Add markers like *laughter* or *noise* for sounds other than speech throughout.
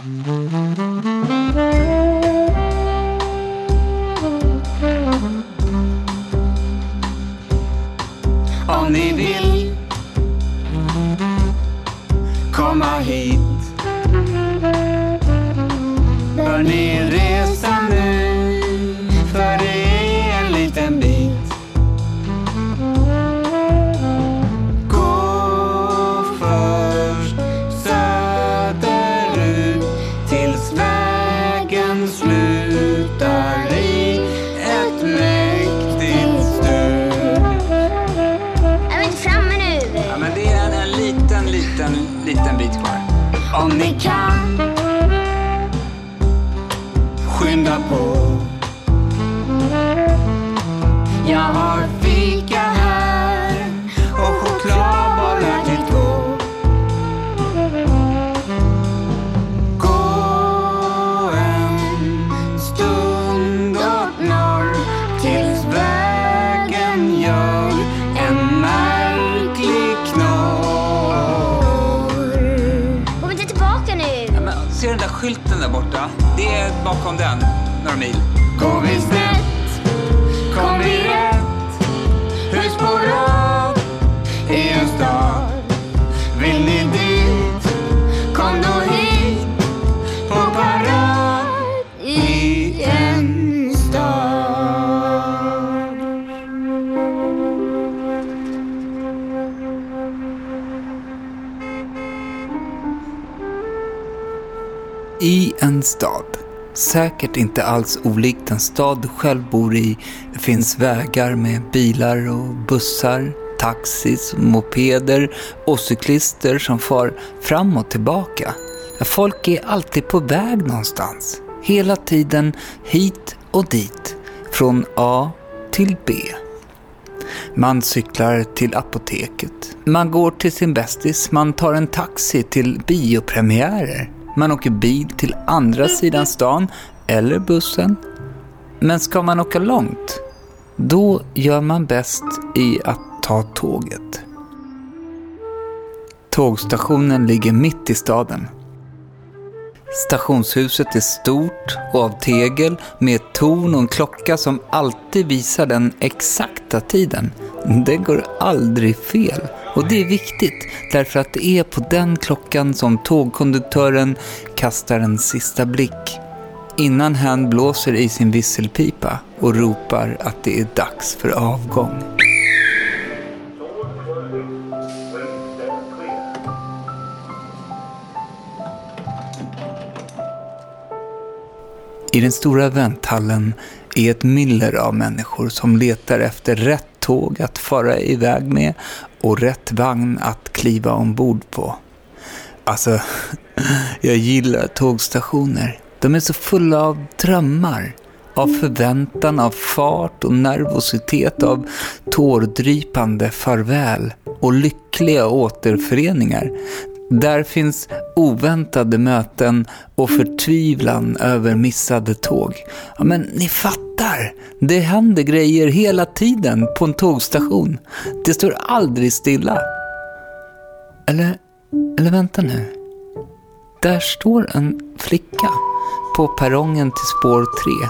Om där borta? Det är bakom den, några mil. En stad. Säkert inte alls olikt den stad du själv bor i finns vägar med bilar och bussar, taxis, mopeder och cyklister som far fram och tillbaka. Folk är alltid på väg någonstans. Hela tiden hit och dit. Från A till B. Man cyklar till apoteket. Man går till sin bästis. Man tar en taxi till biopremiärer. Man åker bil till andra sidan stan eller bussen. Men ska man åka långt, då gör man bäst i att ta tåget. Tågstationen ligger mitt i staden. Stationshuset är stort och av tegel med ett torn och en klocka som alltid visar den exakta tiden. Det går aldrig fel. Och det är viktigt därför att det är på den klockan som tågkonduktören kastar en sista blick innan han blåser i sin visselpipa och ropar att det är dags för avgång. I den stora vänthallen är ett myller av människor som letar efter rätt tåg att fara iväg med och rätt vagn att kliva ombord på. Alltså, *laughs* jag gillar tågstationer. De är så fulla av drömmar, av förväntan, av fart och nervositet, av tårdrypande farväl och lyckliga återföreningar. Där finns oväntade möten och förtvivlan över missade tåg. Ja, men ni fattar, det händer grejer hela tiden på en tågstation. Det står aldrig stilla. Eller, eller vänta nu. Där står en flicka på perrongen till spår 3.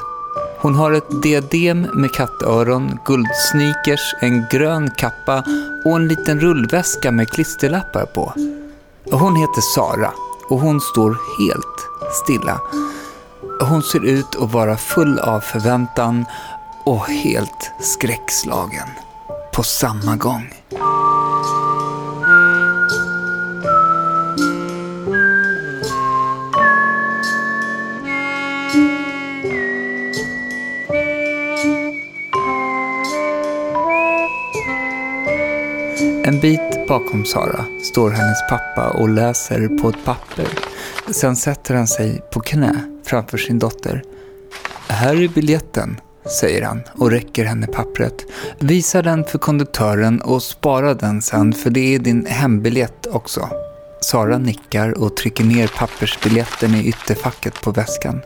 Hon har ett diadem med kattöron, guldsneakers, en grön kappa och en liten rullväska med klisterlappar på. Hon heter Sara och hon står helt stilla. Hon ser ut att vara full av förväntan och helt skräckslagen på samma gång. Bakom Sara står hennes pappa och läser på ett papper. Sen sätter han sig på knä framför sin dotter. Här är biljetten, säger han och räcker henne pappret. Visa den för konduktören och spara den sen för det är din hembiljett också. Sara nickar och trycker ner pappersbiljetten i ytterfacket på väskan.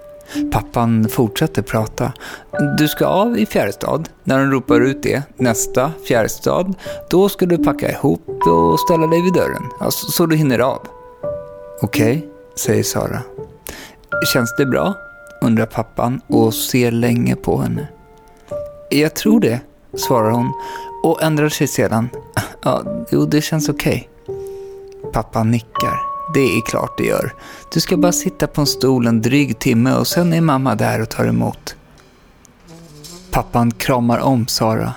Pappan fortsätter prata. Du ska av i Fjärrestad. När hon ropar ut det, nästa Fjärrestad, då ska du packa ihop och ställa dig vid dörren. Alltså, så du hinner av. Okej, okay, säger Sara. Känns det bra? undrar pappan och ser länge på henne. Jag tror det, svarar hon och ändrar sig sedan. Ja, jo, det känns okej. Okay. Pappan nickar. Det är klart det gör. Du ska bara sitta på en stol en dryg timme och sen är mamma där och tar emot. Pappan kramar om Sara.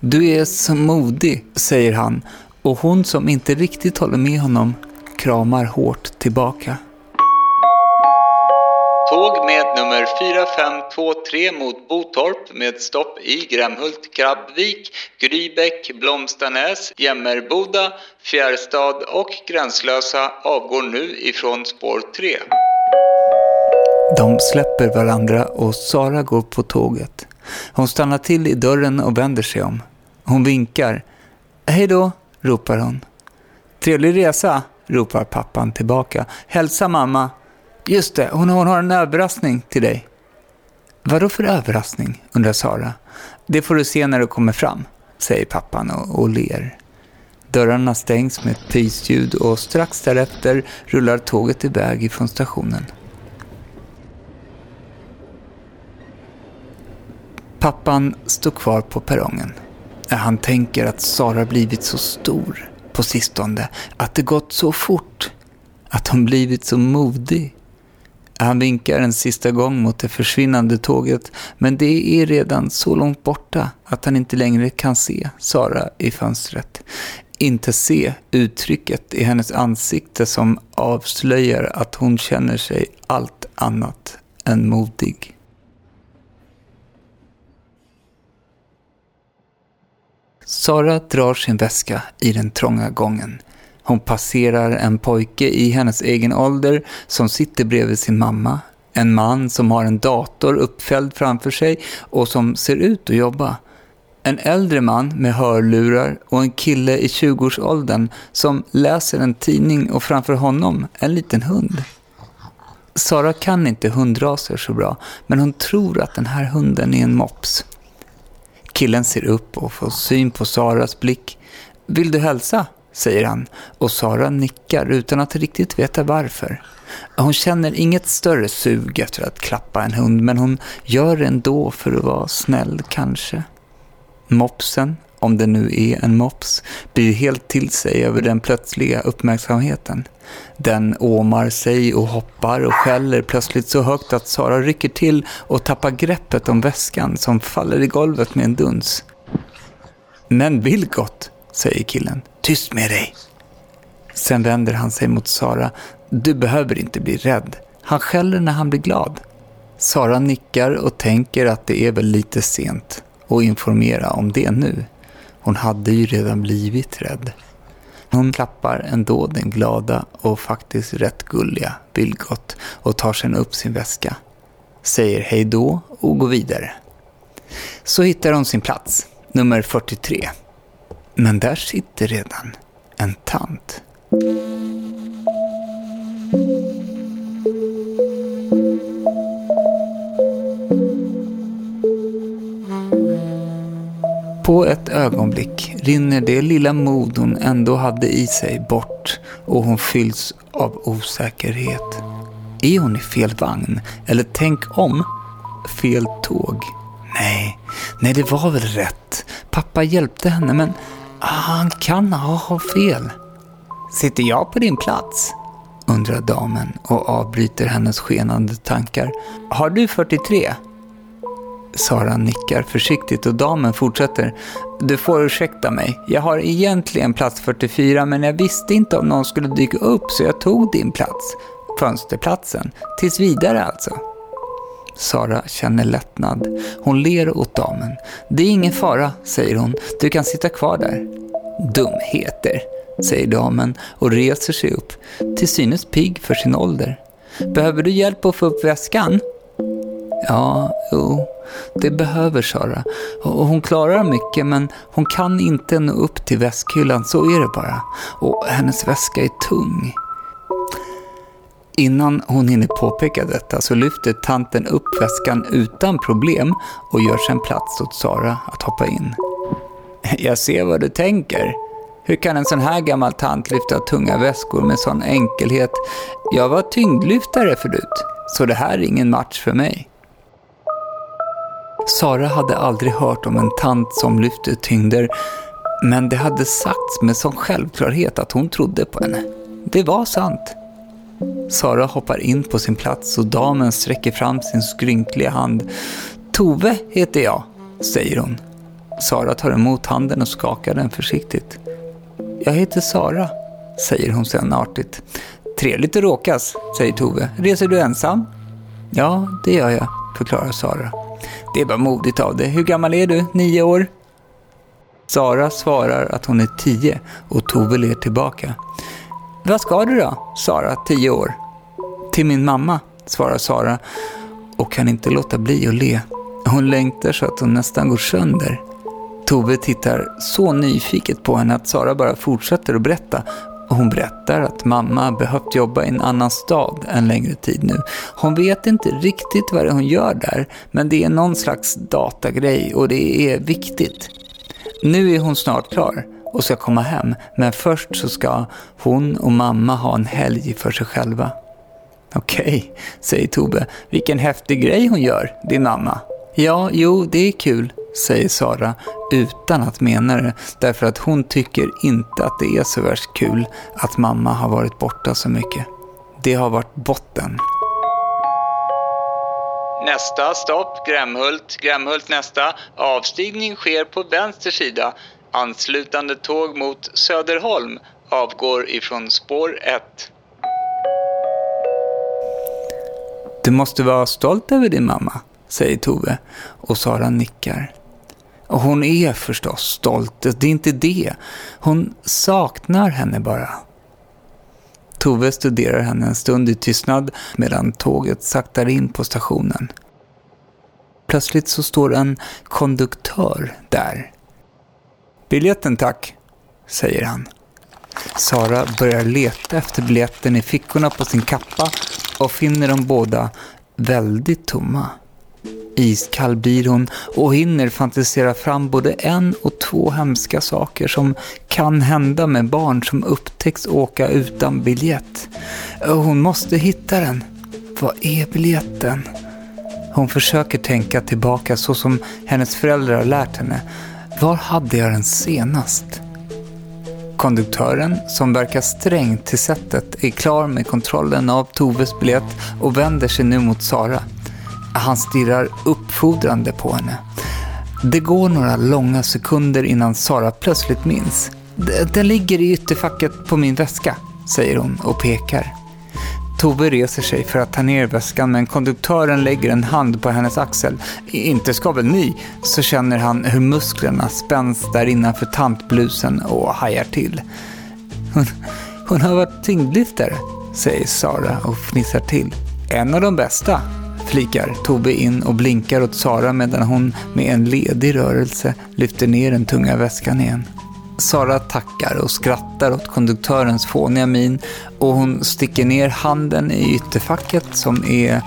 Du är så modig, säger han och hon som inte riktigt håller med honom kramar hårt tillbaka. Tåg med nummer 4523 mot Botorp med stopp i Grämhult, Krabbvik, Grybäck, Blomstanäs, Jämmerboda, Fjärstad och Gränslösa avgår nu ifrån spår 3. De släpper varandra och Sara går på tåget. Hon stannar till i dörren och vänder sig om. Hon vinkar. Hej då, ropar hon. Trevlig resa, ropar pappan tillbaka. Hälsa mamma. Just det, hon, hon har en överraskning till dig. Vadå för överraskning? undrar Sara. Det får du se när du kommer fram, säger pappan och, och ler. Dörrarna stängs med ett pysljud och strax därefter rullar tåget iväg ifrån stationen. Pappan står kvar på perrongen. Han tänker att Sara blivit så stor på sistone, att det gått så fort, att hon blivit så modig. Han vinkar en sista gång mot det försvinnande tåget, men det är redan så långt borta att han inte längre kan se Sara i fönstret. Inte se uttrycket i hennes ansikte som avslöjar att hon känner sig allt annat än modig. Sara drar sin väska i den trånga gången. Hon passerar en pojke i hennes egen ålder som sitter bredvid sin mamma. En man som har en dator uppfälld framför sig och som ser ut att jobba. En äldre man med hörlurar och en kille i 20-årsåldern som läser en tidning och framför honom en liten hund. Sara kan inte hundraser så bra, men hon tror att den här hunden är en mops. Killen ser upp och får syn på Saras blick. Vill du hälsa? Säger han och Sara nickar utan att riktigt veta varför. Hon känner inget större sug efter att klappa en hund men hon gör det ändå för att vara snäll kanske. Mopsen, om det nu är en mops, blir helt till sig över den plötsliga uppmärksamheten. Den åmar sig och hoppar och skäller plötsligt så högt att Sara rycker till och tappar greppet om väskan som faller i golvet med en duns. Men Vilgot, säger killen. Tyst med dig! Sen vänder han sig mot Sara. Du behöver inte bli rädd. Han skäller när han blir glad. Sara nickar och tänker att det är väl lite sent att informera om det nu. Hon hade ju redan blivit rädd. Hon klappar ändå den glada och faktiskt rätt gulliga Vilgot och tar sen upp sin väska. Säger hej då och går vidare. Så hittar hon sin plats, nummer 43. Men där sitter redan en tant. På ett ögonblick rinner det lilla mod hon ändå hade i sig bort och hon fylls av osäkerhet. Är hon i fel vagn? Eller tänk om? Fel tåg? Nej, nej det var väl rätt. Pappa hjälpte henne men han kan ha fel. Sitter jag på din plats? undrar damen och avbryter hennes skenande tankar. Har du 43? Sara nickar försiktigt och damen fortsätter. Du får ursäkta mig. Jag har egentligen plats 44 men jag visste inte om någon skulle dyka upp så jag tog din plats. Fönsterplatsen. Tills vidare alltså. Sara känner lättnad. Hon ler åt damen. Det är ingen fara, säger hon. Du kan sitta kvar där. Dumheter, säger damen och reser sig upp, till synes pigg för sin ålder. Behöver du hjälp att få upp väskan? Ja, jo, det behöver Sara. Och hon klarar mycket men hon kan inte nå upp till väskhyllan, så är det bara. Och hennes väska är tung. Innan hon hinner påpeka detta så lyfter tanten upp väskan utan problem och gör sen plats åt Sara att hoppa in. Jag ser vad du tänker, Hur kan en sån här gammal tant lyfta tunga väskor med sån enkelhet? Jag var tyngdlyftare förut, så det här är ingen match för mig. Sara hade aldrig hört om en tant som lyfte tyngder, men det hade sagts med sån självklarhet att hon trodde på henne. Det var sant. Sara hoppar in på sin plats och damen sträcker fram sin skrynkliga hand. Tove heter jag, säger hon. Sara tar emot handen och skakar den försiktigt. Jag heter Sara, säger hon sen artigt. Trevligt att råkas, säger Tove. Reser du ensam? Ja, det gör jag, förklarar Sara. Det var modigt av dig. Hur gammal är du? Nio år? Sara svarar att hon är tio och Tove ler tillbaka. Vad ska du då? Sara, tio år. Till min mamma, svarar Sara och kan inte låta bli att le. Hon längtar så att hon nästan går sönder. Tove tittar så nyfiket på henne att Sara bara fortsätter att berätta. Hon berättar att mamma behövt jobba i en annan stad en längre tid nu. Hon vet inte riktigt vad det är hon gör där, men det är någon slags datagrej och det är viktigt. Nu är hon snart klar och ska komma hem, men först så ska hon och mamma ha en helg för sig själva. Okej, säger Tobe. Vilken häftig grej hon gör, din mamma. Ja, jo, det är kul, säger Sara utan att mena det, därför att hon tycker inte att det är så värst kul att mamma har varit borta så mycket. Det har varit botten. Nästa stopp, Grämhult. Grämhult nästa. Avstigning sker på vänster sida. Anslutande tåg mot Söderholm avgår ifrån spår 1. Du måste vara stolt över din mamma, säger Tove och Sara nickar. Och hon är förstås stolt, det är inte det. Hon saknar henne bara. Tove studerar henne en stund i tystnad medan tåget saktar in på stationen. Plötsligt så står en konduktör där. Biljetten tack, säger han. Sara börjar leta efter biljetten i fickorna på sin kappa och finner dem båda väldigt tomma. Iskall blir hon och hinner fantisera fram både en och två hemska saker som kan hända med barn som upptäcks åka utan biljett. Hon måste hitta den. Vad är biljetten? Hon försöker tänka tillbaka så som hennes föräldrar har lärt henne. Var hade jag den senast? Konduktören, som verkar sträng till sättet, är klar med kontrollen av Toves biljett och vänder sig nu mot Sara. Han stirrar uppfordrande på henne. Det går några långa sekunder innan Sara plötsligt minns. Den ligger i ytterfacket på min väska, säger hon och pekar. Tove reser sig för att ta ner väskan men konduktören lägger en hand på hennes axel. Inte ska väl ni? Så känner han hur musklerna spänns där innanför tantblusen och hajar till. Hon, hon har varit tyngdlyftare, säger Sara och fnissar till. En av de bästa, flikar Tove in och blinkar åt Sara medan hon med en ledig rörelse lyfter ner den tunga väskan igen. Sara tackar och skrattar åt konduktörens fåniga min och hon sticker ner handen i ytterfacket som är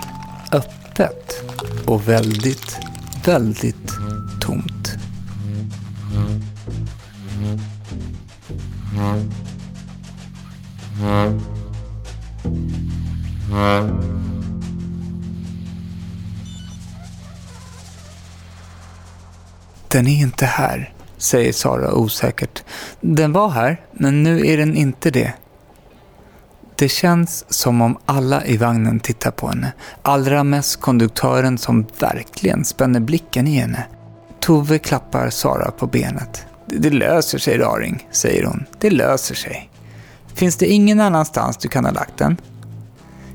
öppet och väldigt, väldigt tomt. Den är inte här säger Sara osäkert. Den var här, men nu är den inte det. Det känns som om alla i vagnen tittar på henne. Allra mest konduktören som verkligen spänner blicken i henne. Tove klappar Sara på benet. Det löser sig, Raring, säger hon. Det löser sig. Finns det ingen annanstans du kan ha lagt den?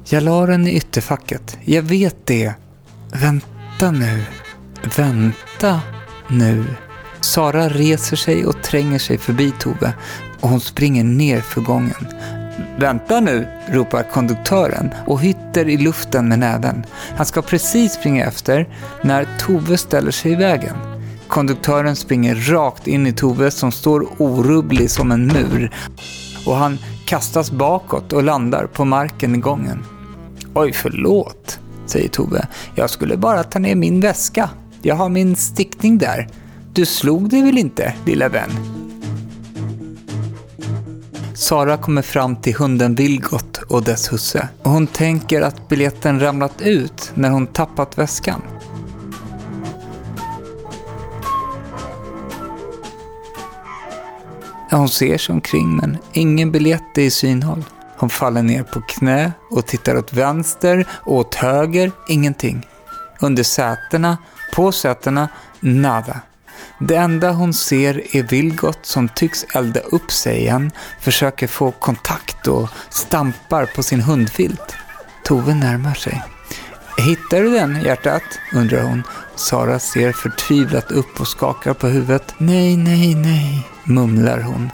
Jag la den i ytterfacket. Jag vet det. Vänta nu. Vänta nu. Sara reser sig och tränger sig förbi Tove och hon springer ner för gången. Vänta nu, ropar konduktören och hytter i luften med näven. Han ska precis springa efter när Tove ställer sig i vägen. Konduktören springer rakt in i Tove som står orubblig som en mur och han kastas bakåt och landar på marken i gången. Oj, förlåt, säger Tove. Jag skulle bara ta ner min väska. Jag har min stickning där. Du slog dig väl inte, lilla vän? Sara kommer fram till hunden Vilgot och dess husse. Och hon tänker att biljetten ramlat ut när hon tappat väskan. Hon ser sig omkring men ingen biljett är i synhåll. Hon faller ner på knä och tittar åt vänster och åt höger, ingenting. Under sätena, på sätena, nada. Det enda hon ser är Vilgot som tycks elda upp sig igen, försöker få kontakt och stampar på sin hundfilt. Tove närmar sig. Hittar du den, hjärtat? undrar hon. Sara ser förtvivlat upp och skakar på huvudet. Nej, nej, nej, mumlar hon.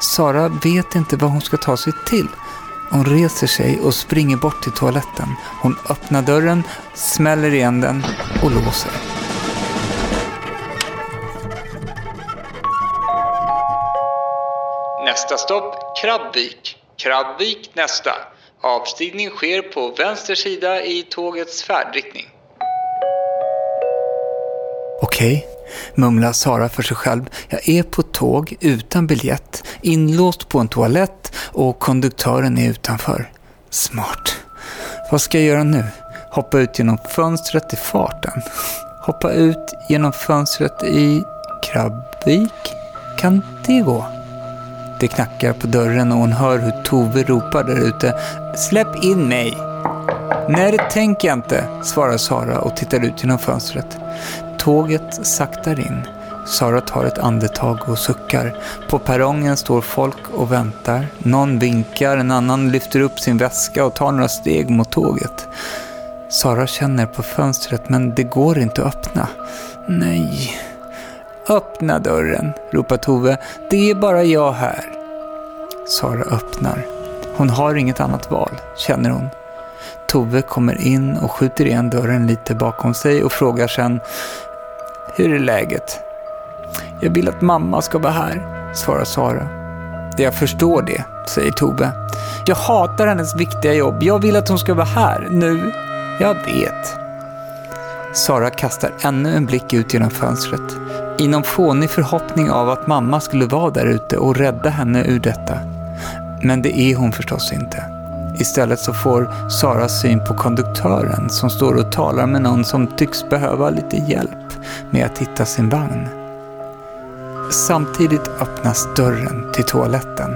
Sara vet inte vad hon ska ta sig till. Hon reser sig och springer bort till toaletten. Hon öppnar dörren, smäller igen den och låser. Nästa stopp, Krabbvik. Krabbvik nästa. Avstigning sker på vänster sida i tågets färdriktning. Okej, mumlar Sara för sig själv. Jag är på tåg utan biljett, inlåst på en toalett och konduktören är utanför. Smart. Vad ska jag göra nu? Hoppa ut genom fönstret i farten? Hoppa ut genom fönstret i Krabbvik? Kan det gå? Det knackar på dörren och hon hör hur Tove ropar där ute. Släpp in mig! Nej, det tänker jag inte, svarar Sara och tittar ut genom fönstret. Tåget saktar in. Sara tar ett andetag och suckar. På perrongen står folk och väntar. Någon vinkar, en annan lyfter upp sin väska och tar några steg mot tåget. Sara känner på fönstret men det går inte att öppna. Nej. Öppna dörren, ropar Tove. Det är bara jag här. Sara öppnar. Hon har inget annat val, känner hon. Tove kommer in och skjuter igen dörren lite bakom sig och frågar sen Hur är läget? Jag vill att mamma ska vara här, svarar Sara. Jag förstår det, säger Tove. Jag hatar hennes viktiga jobb. Jag vill att hon ska vara här, nu. Jag vet. Sara kastar ännu en blick ut genom fönstret. I någon fånig förhoppning av att mamma skulle vara där ute och rädda henne ur detta. Men det är hon förstås inte. Istället så får Sara syn på konduktören som står och talar med någon som tycks behöva lite hjälp med att hitta sin vagn. Samtidigt öppnas dörren till toaletten.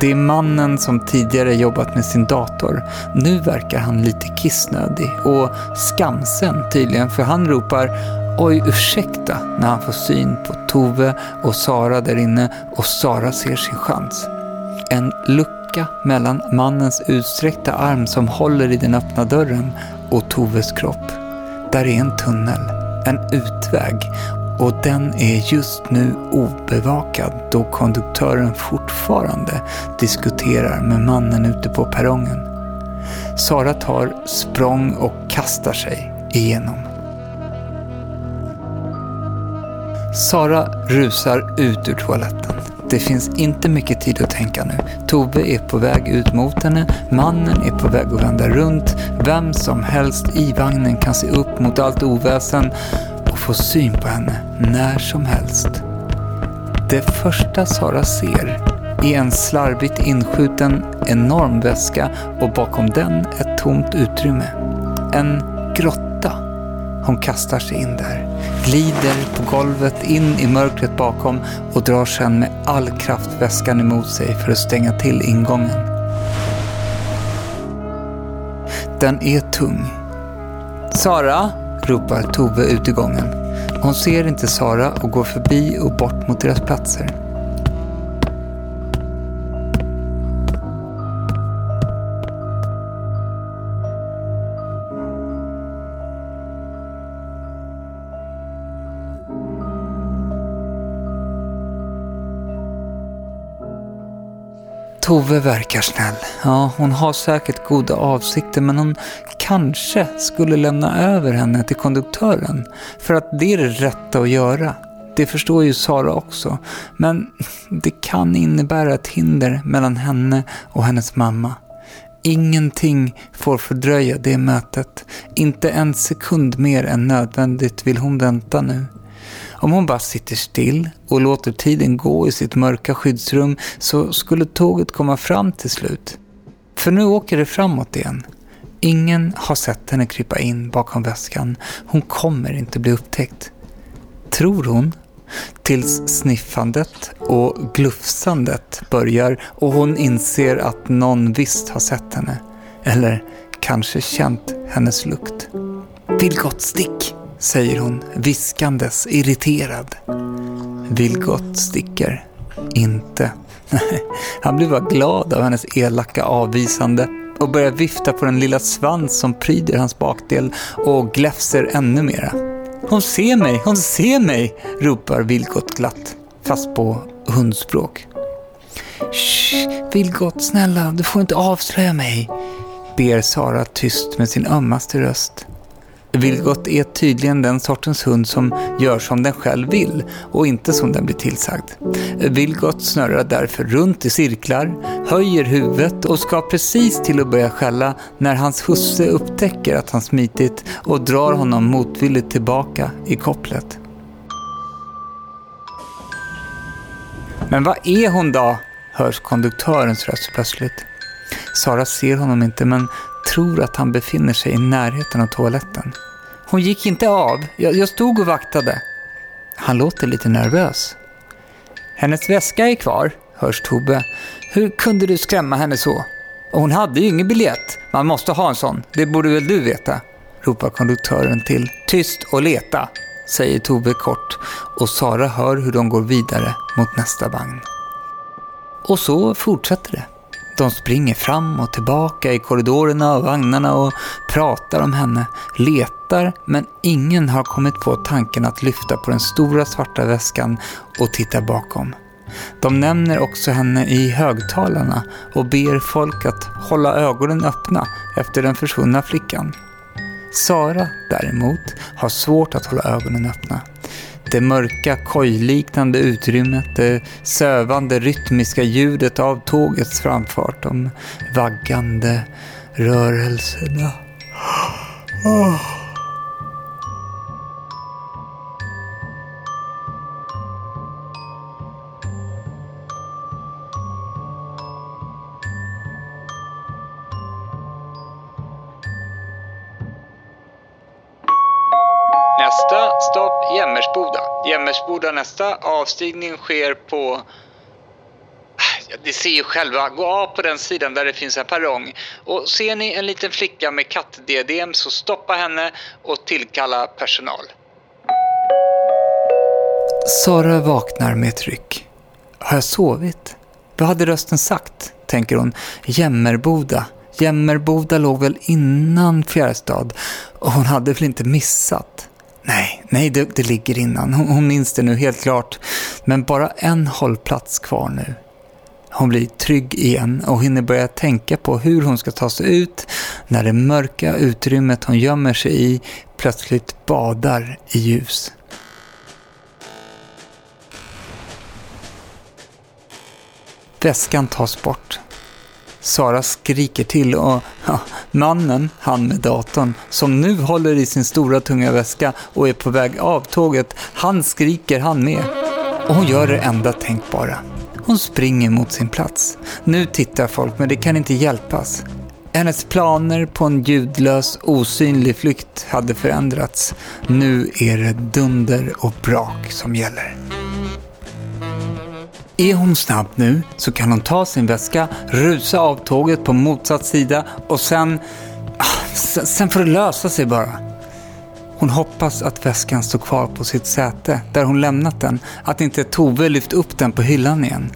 Det är mannen som tidigare jobbat med sin dator. Nu verkar han lite kissnödig och skamsen tydligen för han ropar Oj, ursäkta när han får syn på Tove och Sara där inne och Sara ser sin chans. En lucka mellan mannens utsträckta arm som håller i den öppna dörren och Toves kropp. Där är en tunnel, en utväg och den är just nu obevakad då konduktören fortfarande diskuterar med mannen ute på perrongen. Sara tar språng och kastar sig igenom. Sara rusar ut ur toaletten. Det finns inte mycket tid att tänka nu. Tove är på väg ut mot henne, mannen är på väg att vända runt. Vem som helst i vagnen kan se upp mot allt oväsen och få syn på henne när som helst. Det första Sara ser är en slarvigt inskjuten enorm väska och bakom den ett tomt utrymme. En grotta. Hon kastar sig in där, glider på golvet in i mörkret bakom och drar sedan med all kraft väskan emot sig för att stänga till ingången. Den är tung. Sara, ropar Tove ut i gången. Hon ser inte Sara och går förbi och bort mot deras platser. Tove verkar snäll. Ja, hon har säkert goda avsikter men hon kanske skulle lämna över henne till konduktören. För att det är det rätta att göra. Det förstår ju Sara också. Men det kan innebära ett hinder mellan henne och hennes mamma. Ingenting får fördröja det mötet. Inte en sekund mer än nödvändigt vill hon vänta nu. Om hon bara sitter still och låter tiden gå i sitt mörka skyddsrum så skulle tåget komma fram till slut. För nu åker det framåt igen. Ingen har sett henne krypa in bakom väskan. Hon kommer inte bli upptäckt. Tror hon tills sniffandet och glufsandet börjar och hon inser att någon visst har sett henne. Eller kanske känt hennes lukt. Vilgot, stick! Säger hon, viskandes, irriterad. Vilgot sticker inte. *laughs* Han blir bara glad av hennes elaka avvisande och börjar vifta på den lilla svans som pryder hans bakdel och gläfser ännu mera. Hon ser mig, hon ser mig, ropar Vilgot glatt, fast på hundspråk. Shh, Vilgot, snälla, du får inte avslöja mig, ber Sara tyst med sin ömmaste röst. Vilgot är tydligen den sortens hund som gör som den själv vill och inte som den blir tillsagd. Vilgot snurrar därför runt i cirklar, höjer huvudet och ska precis till att börja skälla när hans husse upptäcker att han smitit och drar honom motvilligt tillbaka i kopplet. Men vad är hon då? hörs konduktörens röst plötsligt. Sara ser honom inte men tror att han befinner sig i närheten av toaletten. Hon gick inte av. Jag, jag stod och vaktade. Han låter lite nervös. Hennes väska är kvar, hörs Tobbe. Hur kunde du skrämma henne så? Och hon hade ju ingen biljett. Man måste ha en sån. Det borde väl du veta? ropar konduktören till. Tyst och leta, säger Tobbe kort och Sara hör hur de går vidare mot nästa vagn. Och så fortsätter det. De springer fram och tillbaka i korridorerna och vagnarna och pratar om henne, letar, men ingen har kommit på tanken att lyfta på den stora svarta väskan och titta bakom. De nämner också henne i högtalarna och ber folk att hålla ögonen öppna efter den försvunna flickan. Sara däremot har svårt att hålla ögonen öppna. Det mörka kojliknande utrymmet, det sövande rytmiska ljudet av tågets framfart, de vaggande rörelserna. Oh. *gasps* stopp Jämmersboda. Jämmersboda nästa avstigning sker på ah, Ni ser ju själva, gå av på den sidan där det finns en perrong. Och ser ni en liten flicka med kattdiadem så stoppa henne och tillkalla personal. Sara vaknar med ett ryck. Har jag sovit? Vad hade rösten sagt? tänker hon. Jämmerboda. Jämmerboda låg väl innan Fjärrestad? och hon hade väl inte missat. Nej, nej det, det ligger innan. Hon, hon minns det nu helt klart. Men bara en hållplats kvar nu. Hon blir trygg igen och hinner börja tänka på hur hon ska ta sig ut när det mörka utrymmet hon gömmer sig i plötsligt badar i ljus. Väskan tas bort. Sara skriker till och ja, mannen, han med datorn, som nu håller i sin stora tunga väska och är på väg av tåget, han skriker han med. Och hon gör det enda tänkbara. Hon springer mot sin plats. Nu tittar folk, men det kan inte hjälpas. Hennes planer på en ljudlös, osynlig flykt hade förändrats. Nu är det dunder och brak som gäller. Är hon snabb nu så kan hon ta sin väska, rusa av tåget på motsatt sida och ah, sen... sen får det lösa sig bara. Hon hoppas att väskan står kvar på sitt säte där hon lämnat den, att inte Tove lyft upp den på hyllan igen.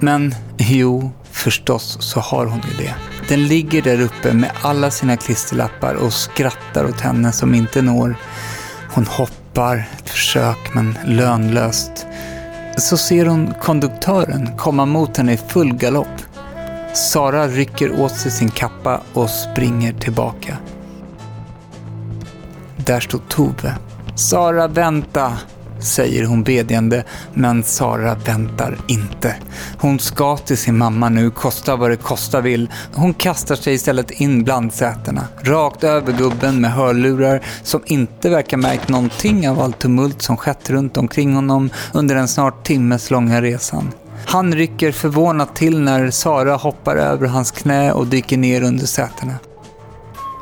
Men jo, förstås så har hon ju det. Den ligger där uppe med alla sina klisterlappar och skrattar åt henne som inte når. Hon hoppar ett försök men lönlöst. Så ser hon konduktören komma mot henne i full galopp. Sara rycker åt sig sin kappa och springer tillbaka. Där stod Tove. Sara, vänta! Säger hon bedjande, men Sara väntar inte. Hon ska till sin mamma nu, kosta vad det kosta vill. Hon kastar sig istället in bland sätena, rakt över gubben med hörlurar som inte verkar märkt någonting av allt tumult som skett runt omkring honom under den snart timmes långa resan. Han rycker förvånat till när Sara hoppar över hans knä och dyker ner under sätena.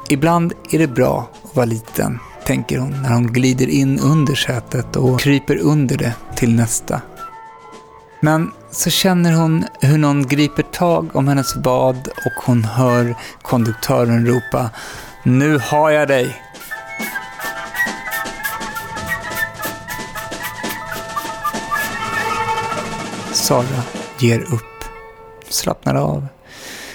Ibland är det bra att vara liten, tänker hon när hon glider in under sätet och kryper under det till nästa. Men så känner hon hur någon griper tag om hennes vad och hon hör konduktören ropa Nu har jag dig! Sara ger upp, slappnar av.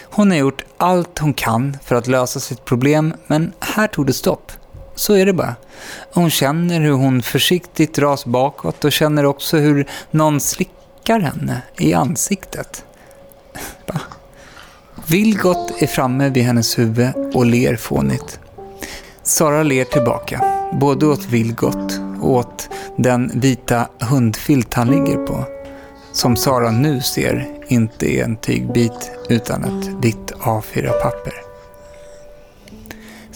Hon har gjort allt hon kan för att lösa sitt problem, men här tog det stopp. Så är det bara. Hon känner hur hon försiktigt dras bakåt och känner också hur någon slickar henne i ansiktet. *laughs* Va? Vilgot är framme vid hennes huvud och ler fånigt. Sara ler tillbaka, både åt Vilgot och åt den vita hundfilt han ligger på som Sara nu ser inte är en tygbit utan ett vitt A4-papper.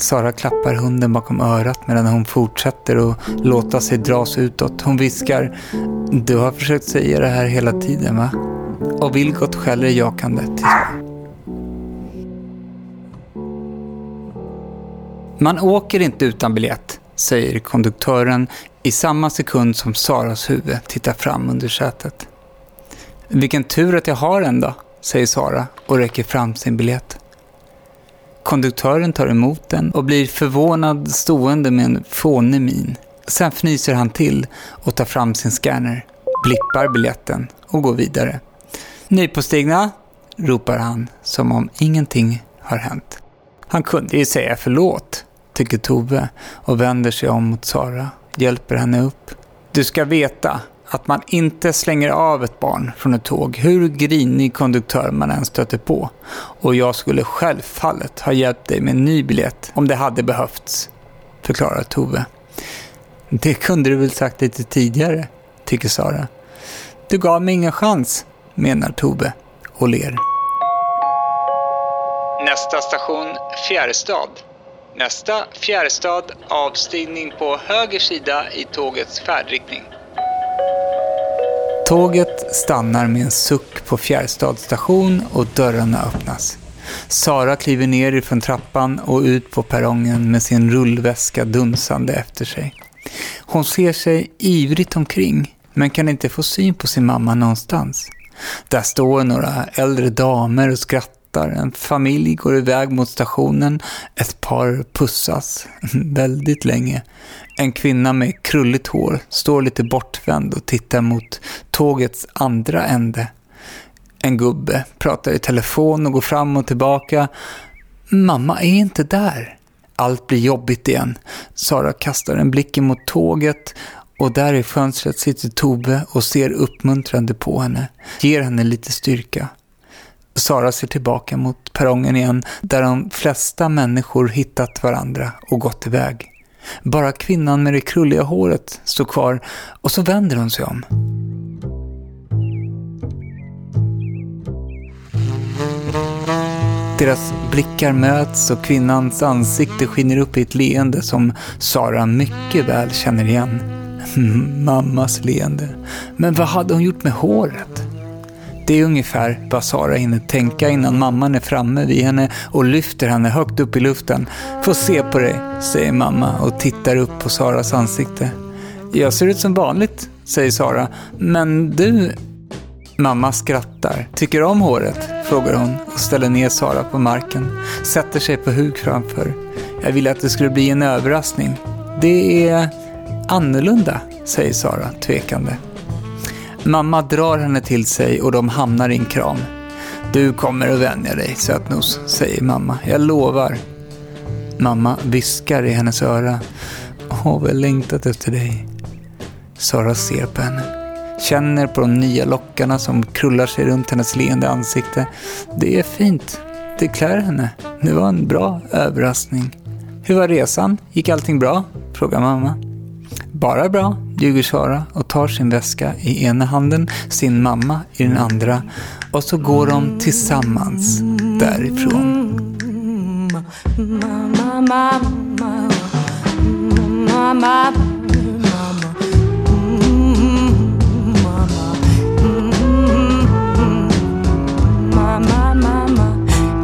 Sara klappar hunden bakom örat medan hon fortsätter att låta sig dras utåt. Hon viskar Du har försökt säga det här hela tiden va? Och Vilgot skäller jakande till svar. Man åker inte utan biljett, säger konduktören i samma sekund som Saras huvud tittar fram under sätet. Vilken tur att jag har en då, säger Sara och räcker fram sin biljett. Konduktören tar emot den och blir förvånad stående med en fånig min. Sen fnyser han till och tar fram sin scanner, blippar biljetten och går vidare. Nypåstigna, ropar han som om ingenting har hänt. Han kunde ju säga förlåt, tycker Tove och vänder sig om mot Sara, hjälper henne upp. Du ska veta, att man inte slänger av ett barn från ett tåg, hur grinig konduktör man än stöter på. Och jag skulle självfallet ha hjälpt dig med en ny biljett om det hade behövts, förklarar Tove. Det kunde du väl sagt lite tidigare, tycker Sara. Du gav mig ingen chans, menar Tove och ler. Nästa station Fjärrstad. Nästa Fjärrstad avstigning på höger sida i tågets färdriktning. Tåget stannar med en suck på Fjärrstad station och dörrarna öppnas. Sara kliver ner ifrån trappan och ut på perrongen med sin rullväska dunsande efter sig. Hon ser sig ivrigt omkring, men kan inte få syn på sin mamma någonstans. Där står några äldre damer och skrattar, en familj går iväg mot stationen, ett par pussas *laughs* väldigt länge. En kvinna med krulligt hår står lite bortvänd och tittar mot tågets andra ände. En gubbe pratar i telefon och går fram och tillbaka. Mamma är inte där. Allt blir jobbigt igen. Sara kastar en blick mot tåget och där i fönstret sitter Tove och ser uppmuntrande på henne. Ger henne lite styrka. Sara ser tillbaka mot perrongen igen där de flesta människor hittat varandra och gått iväg. Bara kvinnan med det krulliga håret står kvar och så vänder hon sig om. Deras blickar möts och kvinnans ansikte skiner upp i ett leende som Sara mycket väl känner igen. *laughs* Mammas leende. Men vad hade hon gjort med håret? Det är ungefär vad Sara hinner tänka innan mamman är framme vid henne och lyfter henne högt upp i luften. Få se på dig, säger mamma och tittar upp på Saras ansikte. Jag ser ut som vanligt, säger Sara. Men du... Mamma skrattar. Tycker du om håret? frågar hon och ställer ner Sara på marken. Sätter sig på huk framför. Jag ville att det skulle bli en överraskning. Det är annorlunda, säger Sara tvekande. Mamma drar henne till sig och de hamnar i en kram. Du kommer att vänja dig, sötnos, säger mamma. Jag lovar. Mamma viskar i hennes öra. Åh, vad jag längtat efter dig. Sara ser på henne. Känner på de nya lockarna som krullar sig runt hennes leende ansikte. Det är fint. Det klär henne. Det var en bra överraskning. Hur var resan? Gick allting bra? Frågar mamma. Bara bra ljuger Sara och tar sin väska i ena handen, sin mamma i den andra och så går de tillsammans därifrån.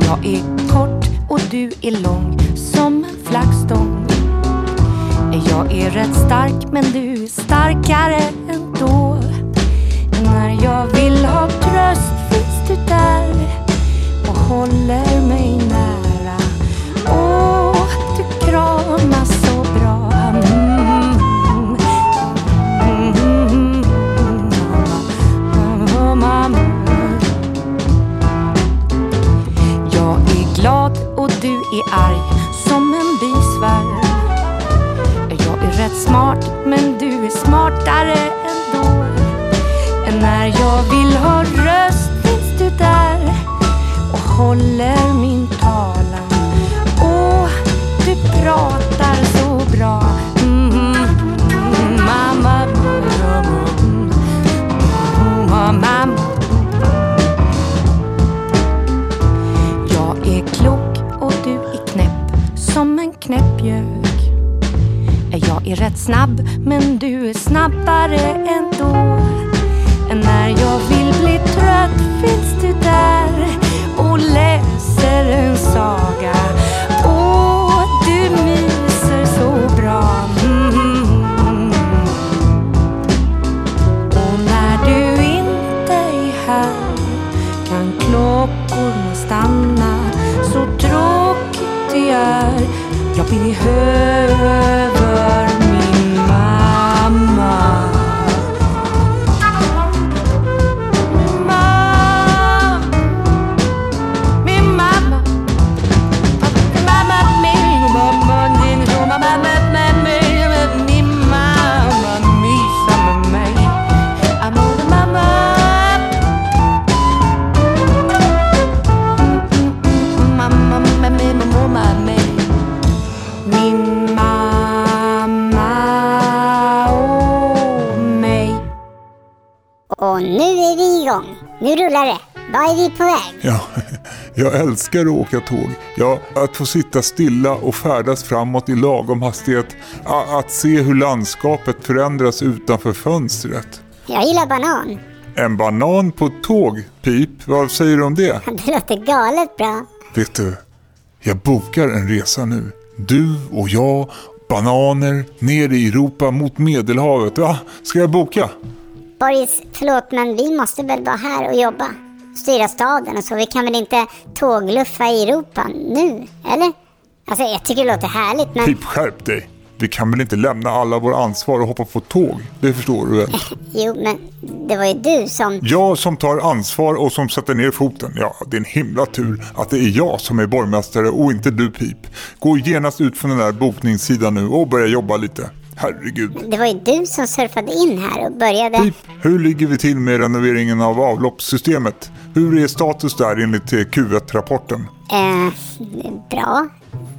Jag är kort och du är lång Jag är rätt stark men du är starkare ändå. När jag vill ha tröst finns du där och håller mig nära. Åh, du kramas så bra. Mm. Mm. Jag är glad och du är arg smart men du är smartare ändå. Än När jag vill ha röst finns du där och håller min talan. Åh, du pratar snabb men du är snabbare ändå. Jag älskar att åka tåg. Ja, att få sitta stilla och färdas framåt i lagom hastighet. Att se hur landskapet förändras utanför fönstret. Jag gillar banan. En banan på ett tåg, Pip. Vad säger du om det? *laughs* Det låter galet bra. Vet du, jag bokar en resa nu. Du och jag, bananer, ner i Europa mot Medelhavet. Va? Ska jag boka? Boris, förlåt men vi måste väl vara här och jobba? Styra staden och så. Vi kan väl inte tågluffa i Europa nu, eller? Alltså jag tycker det låter härligt men... Pip, skärp dig. Vi kan väl inte lämna alla våra ansvar och hoppa på tåg? Det förstår du väl? *laughs* Jo men det var ju du som... Jag som tar ansvar och som sätter ner foten. Ja, det är en himla tur att det är jag som är borgmästare och inte du Pip. Gå genast ut från den där bokningssidan nu och börja jobba lite. Herregud. Det var ju du som surfade in här och började... Pip, hur ligger vi till med renoveringen av avloppssystemet? Hur är status där enligt eh, Q1-rapporten? Eh, bra.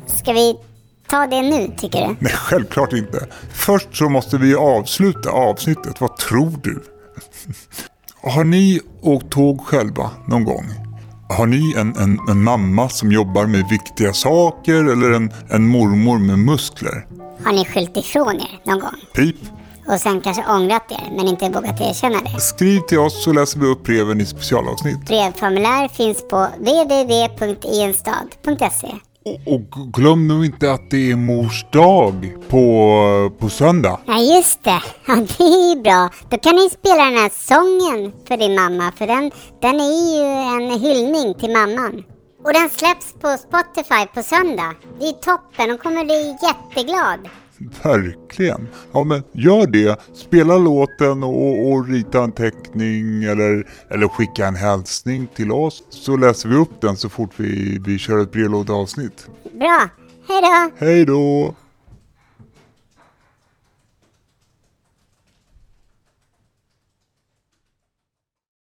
Ska vi ta det nu, tycker du? Nej, självklart inte. Först så måste vi avsluta avsnittet. Vad tror du? *laughs* Har ni åkt tåg själva någon gång? Har ni en, en, en mamma som jobbar med viktiga saker eller en, en mormor med muskler? Har ni skyllt ifrån er någon gång? Pip, Och sen kanske ångrat er, men inte vågat erkänna det? skriv till oss så läser vi upp breven i specialavsnitt. Brevformulär finns på www.ienstad.se. Och, glöm nu inte att det är mors dag på, på söndag. Ja, just det. Ja, det är ju bra. Då kan ni spela den här sången för din mamma, för den, den är ju en hyllning till mamman. Och den släpps på Spotify på söndag. Det är toppen, hon kommer bli jätteglad. Verkligen. Ja men gör det. Spela låten och, och rita en teckning eller, eller skicka en hälsning till oss. Så läser vi upp den så fort vi, vi kör ett brevlådeavsnitt. Bra, hej då! Hej då!